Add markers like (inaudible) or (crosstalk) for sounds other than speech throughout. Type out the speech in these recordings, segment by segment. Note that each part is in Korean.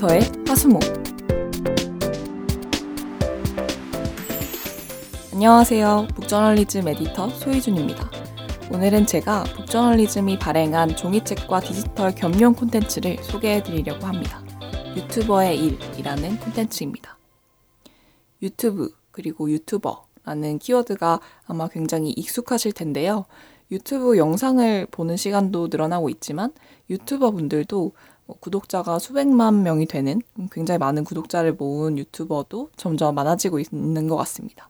에디터의 화수목 안녕하세요. 북저널리즘 에디터 소희준입니다. 오늘은 제가 북저널리즘이 발행한 종이책과 디지털 겸용 콘텐츠를 소개해 드리려고 합니다. 유튜버의 일이라는 콘텐츠입니다. 유튜브 그리고 유튜버라는 키워드가 아마 굉장히 익숙하실 텐데요. 유튜브 영상을 보는 시간도 늘어나고 있지만 유튜버 분들도 뭐 구독자가 수백만 명이 되는 굉장히 많은 구독자를 모은 유튜버도 점점 많아지고 있는 것 같습니다.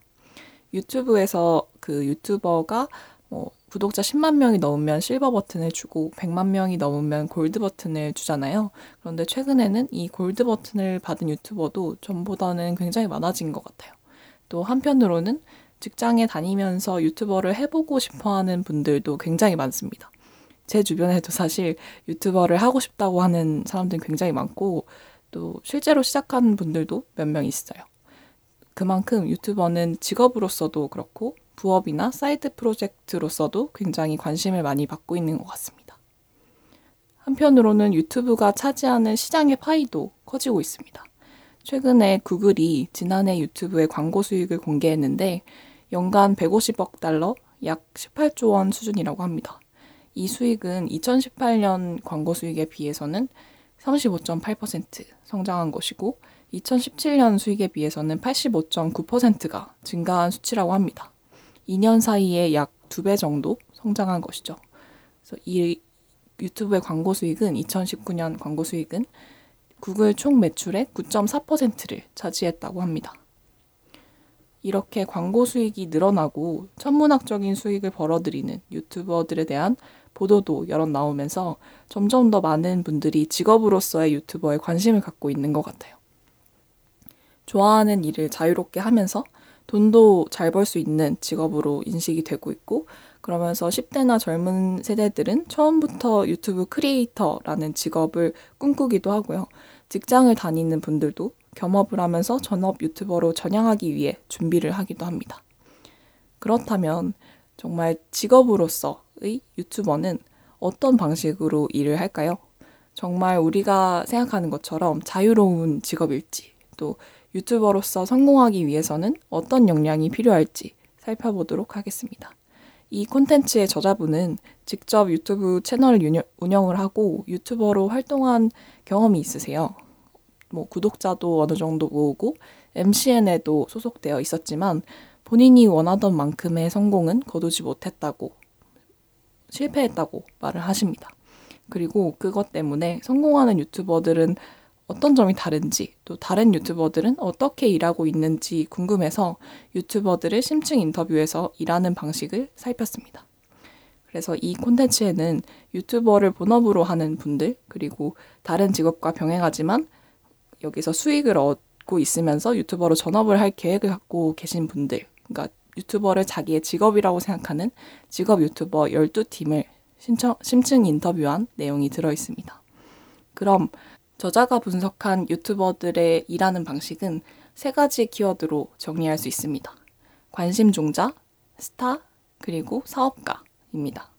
유튜브에서 그 유튜버가 뭐 구독자 10만 명이 넘으면 실버 버튼을 주고 100만 명이 넘으면 골드 버튼을 주잖아요. 그런데 최근에는 이 골드 버튼을 받은 유튜버도 전보다는 굉장히 많아진 것 같아요. 또 한편으로는 직장에 다니면서 유튜버를 해보고 싶어 하는 분들도 굉장히 많습니다. 제 주변에도 사실 유튜버를 하고 싶다고 하는 사람들이 굉장히 많고 또 실제로 시작한 분들도 몇 명 있어요. 그만큼 유튜버는 직업으로서도 그렇고 부업이나 사이드 프로젝트로서도 굉장히 관심을 많이 받고 있는 것 같습니다. 한편으로는 유튜브가 차지하는 시장의 파이도 커지고 있습니다. 최근에 구글이 지난해 유튜브의 광고 수익을 공개했는데 연간 150억 달러, 약 18조 원 수준이라고 합니다. 이 수익은 2018년 광고 수익에 비해서는 35.8% 성장한 것이고 2017년 수익에 비해서는 85.9%가 증가한 수치라고 합니다. 2년 사이에 약 2배 정도 성장한 것이죠. 그래서 이 유튜브의 광고 수익은 2019년 광고 수익은 구글 총 매출의 9.4%를 차지했다고 합니다. 이렇게 광고 수익이 늘어나고 천문학적인 수익을 벌어들이는 유튜버들에 대한 보도도 여러 나오면서 점점 더 많은 분들이 직업으로서의 유튜버에 관심을 갖고 있는 것 같아요. 좋아하는 일을 자유롭게 하면서 돈도 잘 벌 수 있는 직업으로 인식이 되고 있고 그러면서 10대나 젊은 세대들은 처음부터 유튜브 creator라는 직업을 꿈꾸기도 하고요. 직장을 다니는 분들도 겸업을 하면서 전업 유튜버로 전향하기 위해 준비를 하기도 합니다. 그렇다면 정말 직업으로서의 유튜버는 어떤 방식으로 일을 할까요? 정말 우리가 생각하는 것처럼 자유로운 직업일지, 또 유튜버로서 성공하기 위해서는 어떤 역량이 필요할지 살펴보도록 하겠습니다. 이 콘텐츠의 저자분은 직접 유튜브 채널을 운영을 하고 유튜버로 활동한 경험이 있으세요. 뭐 구독자도 어느 정도 모으고 MCN에도 소속되어 있었지만 본인이 원하던 만큼의 성공은 거두지 못했다고 실패했다고 말을 하십니다. 그리고 그것 때문에 성공하는 유튜버들은 어떤 점이 다른지 또 다른 유튜버들은 어떻게 일하고 있는지 궁금해서 유튜버들을 심층 인터뷰에서 일하는 방식을 살폈습니다. 그래서 이 콘텐츠에는 유튜버를 본업으로 하는 분들 그리고 다른 직업과 병행하지만 여기서 수익을 얻고 있으면서 유튜버로 전업을 할 계획을 갖고 계신 분들 그러니까 유튜버를 자기의 직업이라고 생각하는 직업 유튜버 12팀을 신청, 심층 인터뷰한 내용이 들어 있습니다. 그럼 저자가 분석한 유튜버들의 일하는 방식은 세 가지 키워드로 정리할 수 있습니다. 관심 종자, 스타, 그리고 사업가입니다.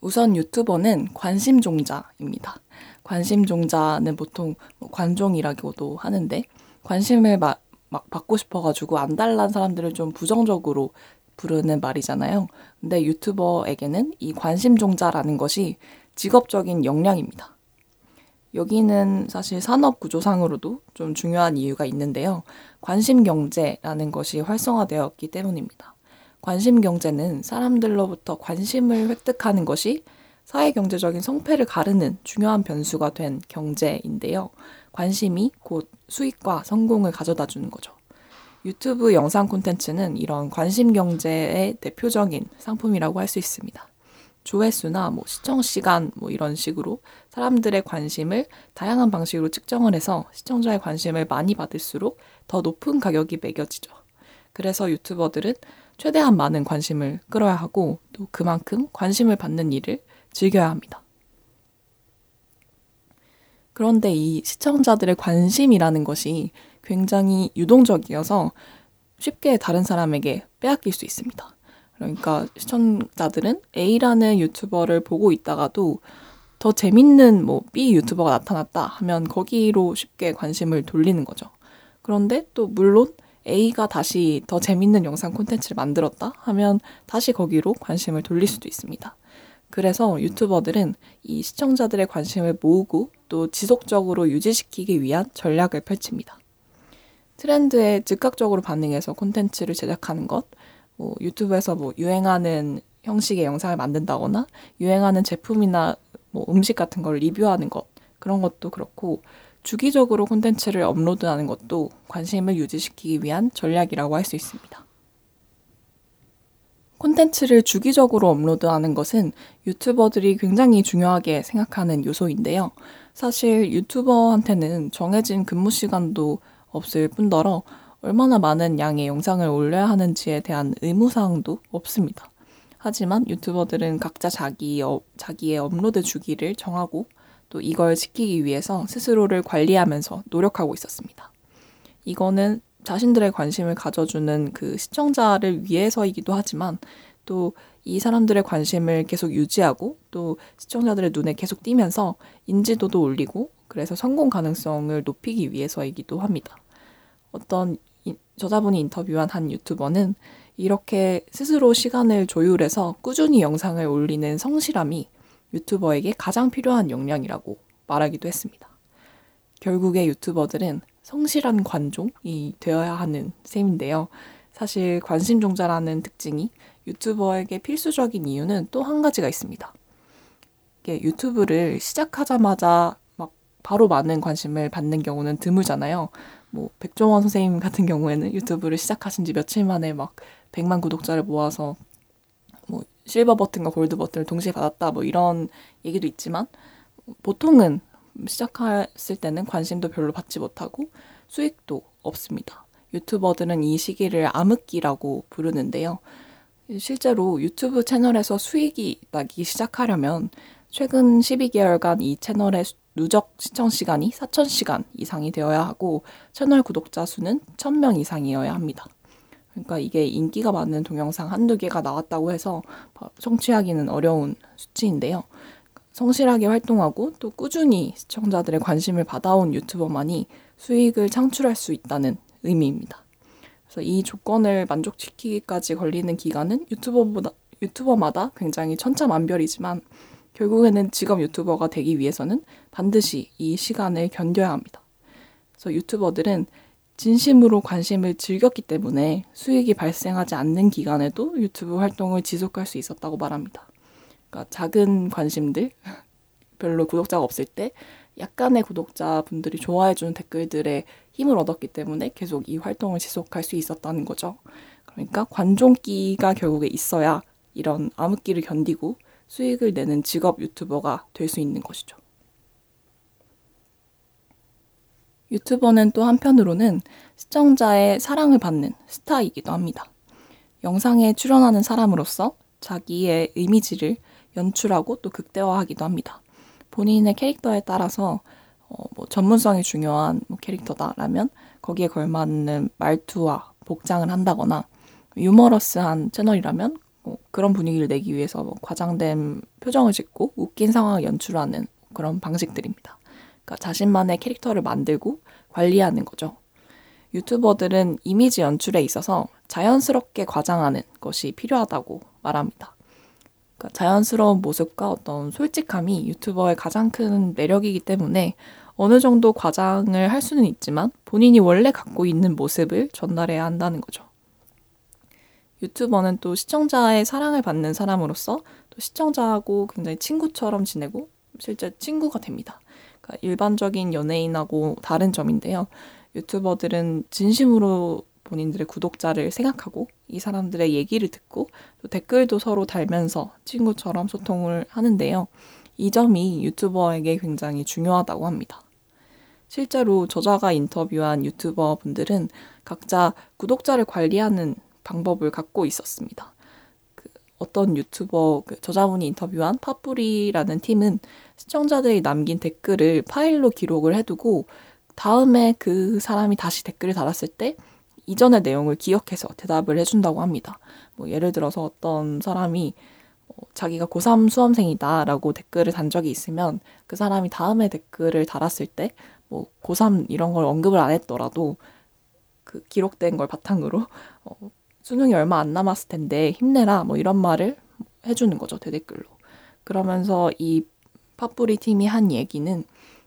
우선 유튜버는 관심 종자입니다. 관심 종자는 보통 뭐 관종이라고도 하는데 관심을 막, 막 받고 싶어가지고 안달난 사람들을 좀 부정적으로 부르는 말이잖아요. 근데 유튜버에게는 이 관심 종자라는 것이 직업적인 역량입니다. 여기는 사실 산업 구조상으로도 좀 중요한 이유가 있는데요. 관심 경제라는 것이 활성화되었기 때문입니다. 관심 경제는 사람들로부터 관심을 획득하는 것이 사회 경제적인 성패를 가르는 중요한 변수가 된 경제인데요. 관심이 곧 수익과 성공을 가져다 주는 거죠. 유튜브 영상 콘텐츠는 이런 관심 경제의 대표적인 상품이라고 할 수 있습니다. 조회수나 뭐 시청 시간 뭐 이런 식으로 사람들의 관심을 다양한 방식으로 측정을 해서 시청자의 관심을 많이 받을수록 더 높은 가격이 매겨지죠. 그래서 유튜버들은 최대한 많은 관심을 끌어야 하고 또 그만큼 관심을 받는 일을 즐겨야 합니다. 그런데 이 시청자들의 관심이라는 것이 굉장히 유동적이어서 쉽게 다른 사람에게 빼앗길 수 있습니다. 그러니까 시청자들은 A라는 유튜버를 보고 있다가도 더 재밌는 뭐 B 유튜버가 나타났다 하면 거기로 쉽게 관심을 돌리는 거죠. 그런데 또 물론 A가 다시 더 재밌는 영상 콘텐츠를 만들었다 하면 다시 거기로 관심을 돌릴 수도 있습니다. 그래서 유튜버들은 이 시청자들의 관심을 모으고 또 지속적으로 유지시키기 위한 전략을 펼칩니다. 트렌드에 즉각적으로 반응해서 콘텐츠를 제작하는 것, 뭐 유튜브에서 뭐 유행하는 형식의 영상을 만든다거나 유행하는 제품이나 뭐 음식 같은 걸 리뷰하는 것 그런 것도 그렇고 주기적으로 콘텐츠를 업로드하는 것도 관심을 유지시키기 위한 전략이라고 할 수 있습니다. 콘텐츠를 주기적으로 업로드하는 것은 유튜버들이 굉장히 중요하게 생각하는 요소인데요. 사실 유튜버한테는 정해진 근무 시간도 없을 뿐더러 얼마나 많은 양의 영상을 올려야 하는지에 대한 의무사항도 없습니다. 하지만 유튜버들은 각자 자기, 어, 자기의 업로드 주기를 정하고 또 이걸 지키기 위해서 스스로를 관리하면서 노력하고 있었습니다. 이거는 자신들의 관심을 가져주는 그 시청자를 위해서이기도 하지만 또 이 사람들의 관심을 계속 유지하고 또 시청자들의 눈에 계속 띄면서 인지도도 올리고 그래서 성공 가능성을 높이기 위해서이기도 합니다. 어떤 저자분이 인터뷰한 한 유튜버는 이렇게 스스로 시간을 조율해서 꾸준히 영상을 올리는 성실함이 유튜버에게 가장 필요한 역량이라고 말하기도 했습니다. 결국에 유튜버들은 성실한 관종이 되어야 하는 셈인데요. 사실 관심종자라는 특징이 유튜버에게 필수적인 이유는 또 한 가지가 있습니다. 유튜브를 시작하자마자 막 바로 많은 관심을 받는 경우는 드물잖아요. 뭐 백종원 선생님 같은 경우에는 유튜브를 시작하신 지 며칠 만에 막 100만 구독자를 모아서 뭐 실버 버튼과 골드 버튼을 동시에 받았다 뭐 이런 얘기도 있지만 보통은 시작했을 때는 관심도 별로 받지 못하고 수익도 없습니다. 유튜버들은 이 시기를 암흑기라고 부르는데요. 실제로 유튜브 채널에서 수익이 나기 시작하려면 최근 12개월간 이 채널의 누적 시청 시간이 4,000시간 이상이 되어야 하고 채널 구독자 수는 1,000명 이상이어야 합니다. 그러니까 이게 인기가 많은 동영상 한두 개가 나왔다고 해서 청취하기는 어려운 수치인데요. 성실하게 활동하고 또 꾸준히 시청자들의 관심을 받아온 유튜버만이 수익을 창출할 수 있다는 의미입니다. 그래서 이 조건을 만족시키기까지 걸리는 기간은 유튜버보다 유튜버마다 굉장히 천차만별이지만 결국에는 직업 유튜버가 되기 위해서는 반드시 이 시간을 견뎌야 합니다. 그래서 유튜버들은 진심으로 관심을 즐겼기 때문에 수익이 발생하지 않는 기간에도 유튜브 활동을 지속할 수 있었다고 말합니다. 그러니까 작은 관심들, (laughs) 별로 구독자가 없을 때 약간의 구독자분들이 좋아해주는 댓글들에 힘을 얻었기 때문에 계속 이 활동을 지속할 수 있었다는 거죠. 그러니까 관종기가 결국에 있어야 이런 암흑기를 견디고 수익을 내는 직업 유튜버가 될 수 있는 것이죠. 유튜버는 또 한편으로는 시청자의 사랑을 받는 스타이기도 합니다. 영상에 출연하는 사람으로서 자기의 이미지를 연출하고 또 극대화하기도 합니다. 본인의 캐릭터에 따라서 어, 뭐 전문성이 중요한 뭐 캐릭터다라면 거기에 걸맞는 말투와 복장을 한다거나 유머러스한 채널이라면 뭐 그런 분위기를 내기 위해서 뭐 과장된 표정을 짓고 웃긴 상황을 연출하는 그런 방식들입니다. 그러니까 자신만의 캐릭터를 만들고 관리하는 거죠. 유튜버들은 이미지 연출에 있어서 자연스럽게 과장하는 것이 필요하다고 말합니다. 그러니까 자연스러운 모습과 어떤 솔직함이 유튜버의 가장 큰 매력이기 때문에 어느 정도 과장을 할 수는 있지만 본인이 원래 갖고 있는 모습을 전달해야 한다는 거죠. 유튜버는 또 시청자의 사랑을 받는 사람으로서 또 시청자하고 굉장히 친구처럼 지내고 실제 친구가 됩니다. 그러니까 일반적인 연예인하고 다른 점인데요. 유튜버들은 진심으로 본인들의 구독자를 생각하고 이 사람들의 얘기를 듣고 또 댓글도 서로 달면서 친구처럼 소통을 하는데요. 이 점이 유튜버에게 굉장히 중요하다고 합니다. 실제로 저자가 인터뷰한 유튜버 분들은 각자 구독자를 관리하는 방법을 갖고 있었습니다. 그 어떤 유튜버 그 저자분이 인터뷰한 파뿌리라는 팀은 시청자들이 남긴 댓글을 파일로 기록을 해두고 다음에 그 사람이 다시 댓글을 달았을 때 이전의 내용을 기억해서 대답을 해준다고 합니다. 뭐 예를 들어서 어떤 사람이 어, 자기가 고3 수험생이다라고 댓글을 단 적이 있으면 그 사람이 다음에 댓글을 달았을 때 뭐 고3 이런 걸 언급을 안 했더라도 그 기록된 걸 바탕으로 어, 수능이 얼마 안 남았을 텐데 힘내라 뭐 이런 말을 해주는 거죠 대댓글로. 그러면서 이 팝뿌리 팀이 한 얘기는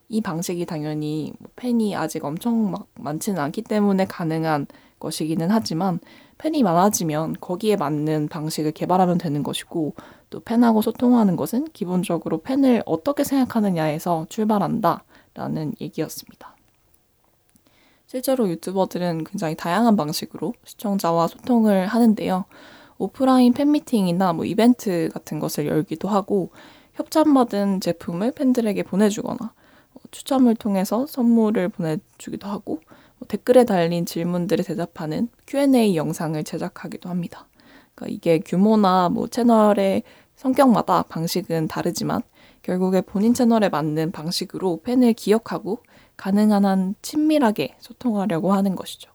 이 방식이 당연히 뭐 팬이 아직 엄청 막 많지는 않기 때문에 가능한 것이기는 하지만 팬이 많아지면 거기에 맞는 방식을 개발하면 되는 것이고 또 팬하고 소통하는 것은 기본적으로 팬을 어떻게 생각하느냐에서 출발한다 라는 얘기였습니다. 실제로 유튜버들은 굉장히 다양한 방식으로 시청자와 소통을 하는데요. 오프라인 팬미팅이나 뭐 이벤트 같은 것을 열기도 하고 협찬받은 제품을 팬들에게 보내주거나 뭐 추첨을 통해서 선물을 보내주기도 하고 뭐 댓글에 달린 질문들에 대답하는 Q&A 영상을 제작하기도 합니다. 그러니까 이게 규모나 뭐 채널의 성격마다 방식은 다르지만 결국에 본인 채널에 맞는 방식으로 팬을 기억하고 가능한 한 친밀하게 소통하려고 하는 것이죠.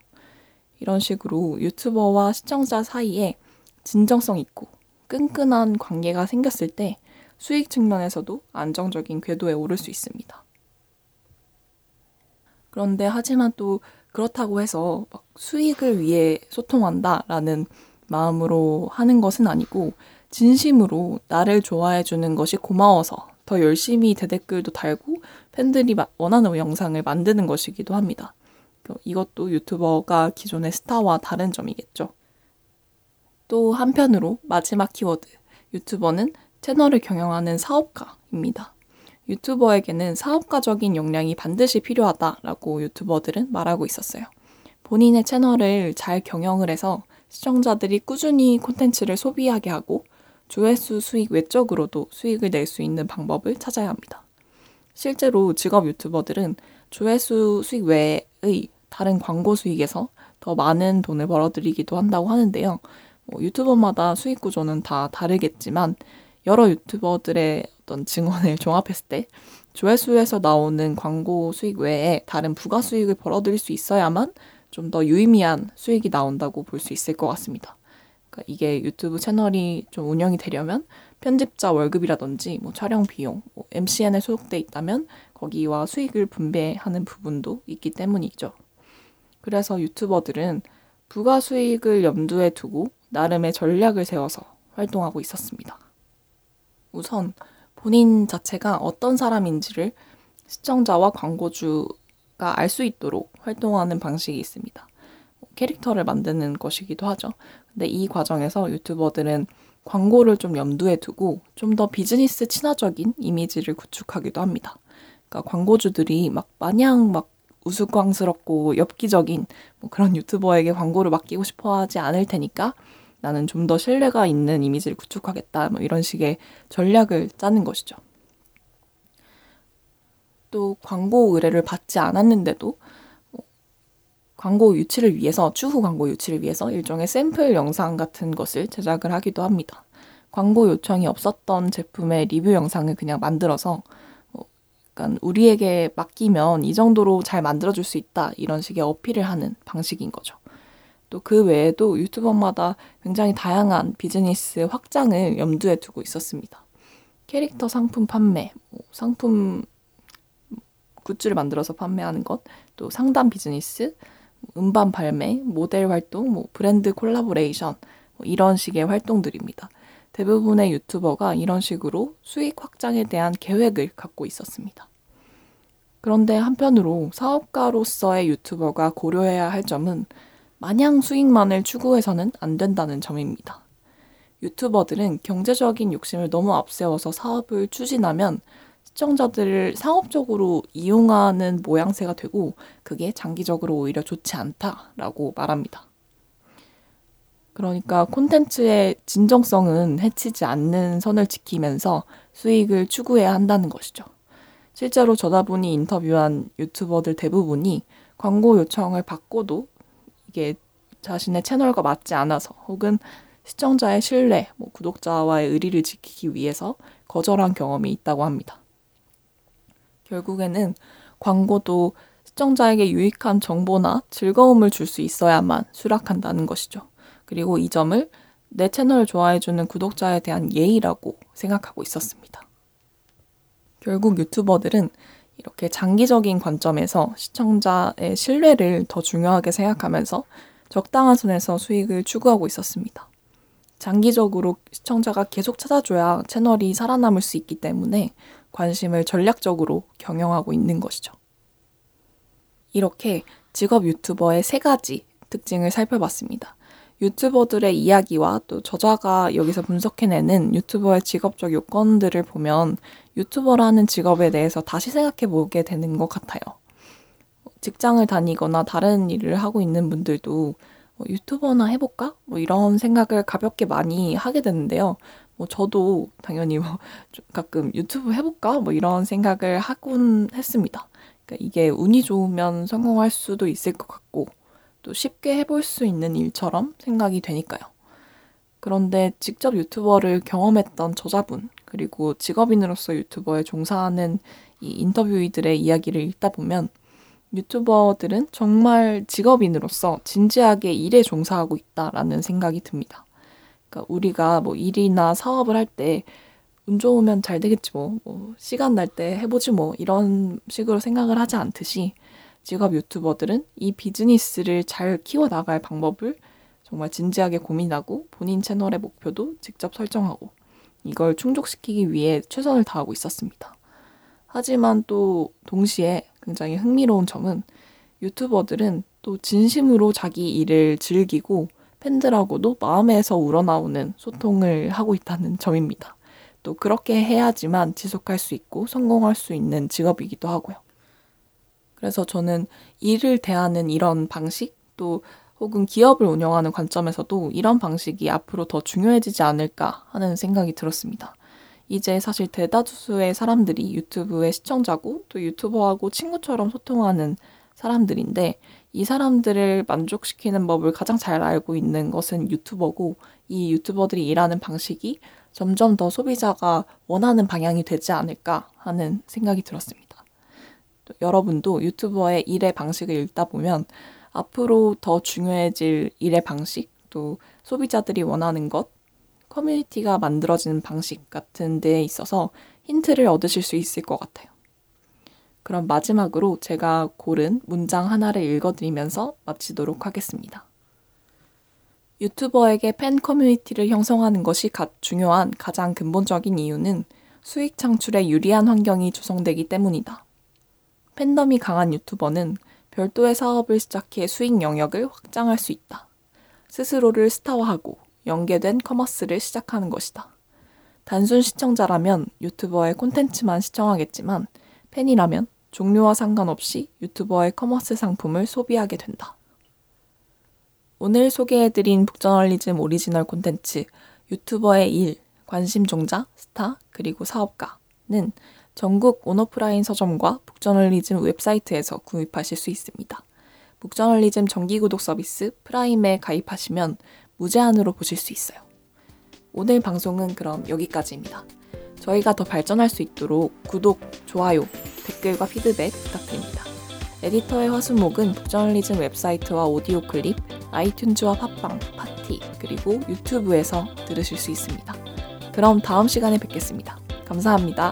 이런 식으로 유튜버와 시청자 사이에 진정성 있고 끈끈한 관계가 생겼을 때 수익 측면에서도 안정적인 궤도에 오를 수 있습니다. 그런데 하지만 또 그렇다고 해서 막 수익을 위해 소통한다라는 마음으로 하는 것은 아니고 진심으로 나를 좋아해 주는 것이 고마워서 더 열심히 대댓글도 달고 팬들이 원하는 영상을 만드는 것이기도 합니다. 이것도 유튜버가 기존의 스타와 다른 점이겠죠. 또 한편으로 마지막 키워드, 유튜버는 채널을 경영하는 사업가입니다. 유튜버에게는 사업가적인 역량이 반드시 필요하다라고 유튜버들은 말하고 있었어요. 본인의 채널을 잘 경영을 해서 시청자들이 꾸준히 콘텐츠를 소비하게 하고 조회수 수익 외적으로도 수익을 낼 수 있는 방법을 찾아야 합니다. 실제로 직업 유튜버들은 조회수 수익 외의 다른 광고 수익에서 더 많은 돈을 벌어들이기도 한다고 하는데요. 뭐 유튜버마다 수익 구조는 다 다르겠지만 여러 유튜버들의 어떤 증언을 (laughs) 종합했을 때 조회수에서 나오는 광고 수익 외에 다른 부가 수익을 벌어들일 수 있어야만 좀 더 유의미한 수익이 나온다고 볼 수 있을 것 같습니다. 그러니까 이게 유튜브 채널이 좀 운영이 되려면 편집자 월급이라든지 뭐 촬영 비용, 뭐 MCN에 소속돼 있다면 거기와 수익을 분배하는 부분도 있기 때문이죠. 그래서 유튜버들은 부가 수익을 염두에 두고 나름의 전략을 세워서 활동하고 있었습니다. 우선 본인 자체가 어떤 사람인지를 시청자와 광고주가 알 수 있도록 활동하는 방식이 있습니다. 캐릭터를 만드는 것이기도 하죠. 근데 이 과정에서 유튜버들은 광고를 좀 염두에 두고 좀 더 비즈니스 친화적인 이미지를 구축하기도 합니다. 그러니까 광고주들이 막 마냥 막 우스꽝스럽고 엽기적인 뭐 그런 유튜버에게 광고를 맡기고 싶어 하지 않을 테니까 나는 좀 더 신뢰가 있는 이미지를 구축하겠다. 뭐 이런 식의 전략을 짜는 것이죠. 또 광고 의뢰를 받지 않았는데도 뭐 광고 유치를 위해서 추후 광고 유치를 위해서 일종의 샘플 영상 같은 것을 제작을 하기도 합니다. 광고 요청이 없었던 제품의 리뷰 영상을 그냥 만들어서 뭐 약간 우리에게 맡기면 이 정도로 잘 만들어줄 수 있다 이런 식의 어필을 하는 방식인 거죠. 또 그 외에도 유튜버마다 굉장히 다양한 비즈니스 확장을 염두에 두고 있었습니다. 캐릭터 상품 판매, 뭐 상품 굿즈를 만들어서 판매하는 것, 또 상담 비즈니스, 음반 발매, 모델 활동, 뭐 브랜드 콜라보레이션 뭐 이런 식의 활동들입니다. 대부분의 유튜버가 이런 식으로 수익 확장에 대한 계획을 갖고 있었습니다. 그런데 한편으로 사업가로서의 유튜버가 고려해야 할 점은 마냥 수익만을 추구해서는 안 된다는 점입니다. 유튜버들은 경제적인 욕심을 너무 앞세워서 사업을 추진하면 시청자들을 상업적으로 이용하는 모양새가 되고 그게 장기적으로 오히려 좋지 않다라고 말합니다. 그러니까 콘텐츠의 진정성은 해치지 않는 선을 지키면서 수익을 추구해야 한다는 것이죠. 실제로 보니 인터뷰한 유튜버들 대부분이 광고 요청을 받고도 이게 자신의 채널과 맞지 않아서 혹은 시청자의 신뢰, 뭐 구독자와의 의리를 지키기 위해서 거절한 경험이 있다고 합니다. 결국에는 광고도 시청자에게 유익한 정보나 즐거움을 줄 수 있어야만 수락한다는 것이죠. 그리고 이 점을 내 채널을 좋아해주는 구독자에 대한 예의라고 생각하고 있었습니다. 결국 유튜버들은 이렇게 장기적인 관점에서 시청자의 신뢰를 더 중요하게 생각하면서 적당한 선에서 수익을 추구하고 있었습니다. 장기적으로 시청자가 계속 찾아줘야 채널이 살아남을 수 있기 때문에 관심을 전략적으로 경영하고 있는 것이죠. 이렇게 직업 유튜버의 세 가지 특징을 살펴봤습니다. 유튜버들의 이야기와 또 저자가 여기서 분석해내는 유튜버의 직업적 요건들을 보면 유튜버라는 직업에 대해서 다시 생각해 보게 되는 것 같아요. 직장을 다니거나 다른 일을 하고 있는 분들도 뭐 유튜버나 해볼까? 뭐 이런 생각을 가볍게 많이 하게 되는데요. 뭐 저도 당연히 뭐 (laughs) 가끔 유튜브 해볼까? 뭐 이런 생각을 하곤 했습니다. 그러니까 이게 운이 좋으면 성공할 수도 있을 것 같고 또 쉽게 해볼 수 있는 일처럼 생각이 되니까요. 그런데 직접 유튜버를 경험했던 저자분 그리고 직업인으로서 유튜버에 종사하는 이 인터뷰이들의 이야기를 읽다 보면 유튜버들은 정말 직업인으로서 진지하게 일에 종사하고 있다라는 생각이 듭니다. 그러니까 우리가 뭐 일이나 사업을 할 때 운 좋으면 잘 되겠지 뭐, 뭐 시간 날 때 해보지 뭐 이런 식으로 생각을 하지 않듯이 직업 유튜버들은 이 비즈니스를 잘 키워나갈 방법을 정말 진지하게 고민하고 본인 채널의 목표도 직접 설정하고 이걸 충족시키기 위해 최선을 다하고 있었습니다. 하지만 또 동시에 굉장히 흥미로운 점은 유튜버들은 또 진심으로 자기 일을 즐기고 팬들하고도 마음에서 우러나오는 소통을 하고 있다는 점입니다. 또 그렇게 해야지만 지속할 수 있고 성공할 수 있는 직업이기도 하고요. 그래서 저는 일을 대하는 이런 방식 또 혹은 기업을 운영하는 관점에서도 이런 방식이 앞으로 더 중요해지지 않을까 하는 생각이 들었습니다. 이제 사실 대다수의 사람들이 유튜브의 시청자고 또 유튜버하고 친구처럼 소통하는 사람들인데 이 사람들을 만족시키는 법을 가장 잘 알고 있는 것은 유튜버고 이 유튜버들이 일하는 방식이 점점 더 소비자가 원하는 방향이 되지 않을까 하는 생각이 들었습니다. 여러분도 유튜버의 일의 방식을 읽다 보면 앞으로 더 중요해질 일의 방식, 또 소비자들이 원하는 것, 커뮤니티가 만들어지는 방식 같은 데에 있어서 힌트를 얻으실 수 있을 것 같아요. 그럼 마지막으로 제가 고른 문장 하나를 읽어드리면서 마치도록 하겠습니다. 유튜버에게 팬 커뮤니티를 형성하는 것이 가, 중요한 가장 근본적인 이유는 수익 창출에 유리한 환경이 조성되기 때문이다. 팬덤이 강한 유튜버는 별도의 사업을 시작해 수익 영역을 확장할 수 있다. 스스로를 스타화하고 연계된 commerce를 시작하는 것이다. 단순 시청자라면 유튜버의 콘텐츠만 시청하겠지만 팬이라면 종류와 상관없이 유튜버의 commerce 상품을 소비하게 된다. 오늘 소개해드린 북저널리즘 오리지널 콘텐츠 유튜버의 일, 관심 종자, 스타, 그리고 사업가는 전국 온오프라인 서점과 북저널리즘 웹사이트에서 구입하실 수 있습니다. 북저널리즘 정기구독 서비스 프라임에 가입하시면 무제한으로 보실 수 있어요. 오늘 방송은 그럼 여기까지입니다. 저희가 더 발전할 수 있도록 구독, 좋아요, 댓글과 피드백 부탁드립니다. 에디터의 화수목은 북저널리즘 웹사이트와 오디오 클립, 아이튠즈와 팟빵, 팟티, 그리고 유튜브에서 들으실 수 있습니다. 그럼 다음 시간에 뵙겠습니다. 감사합니다.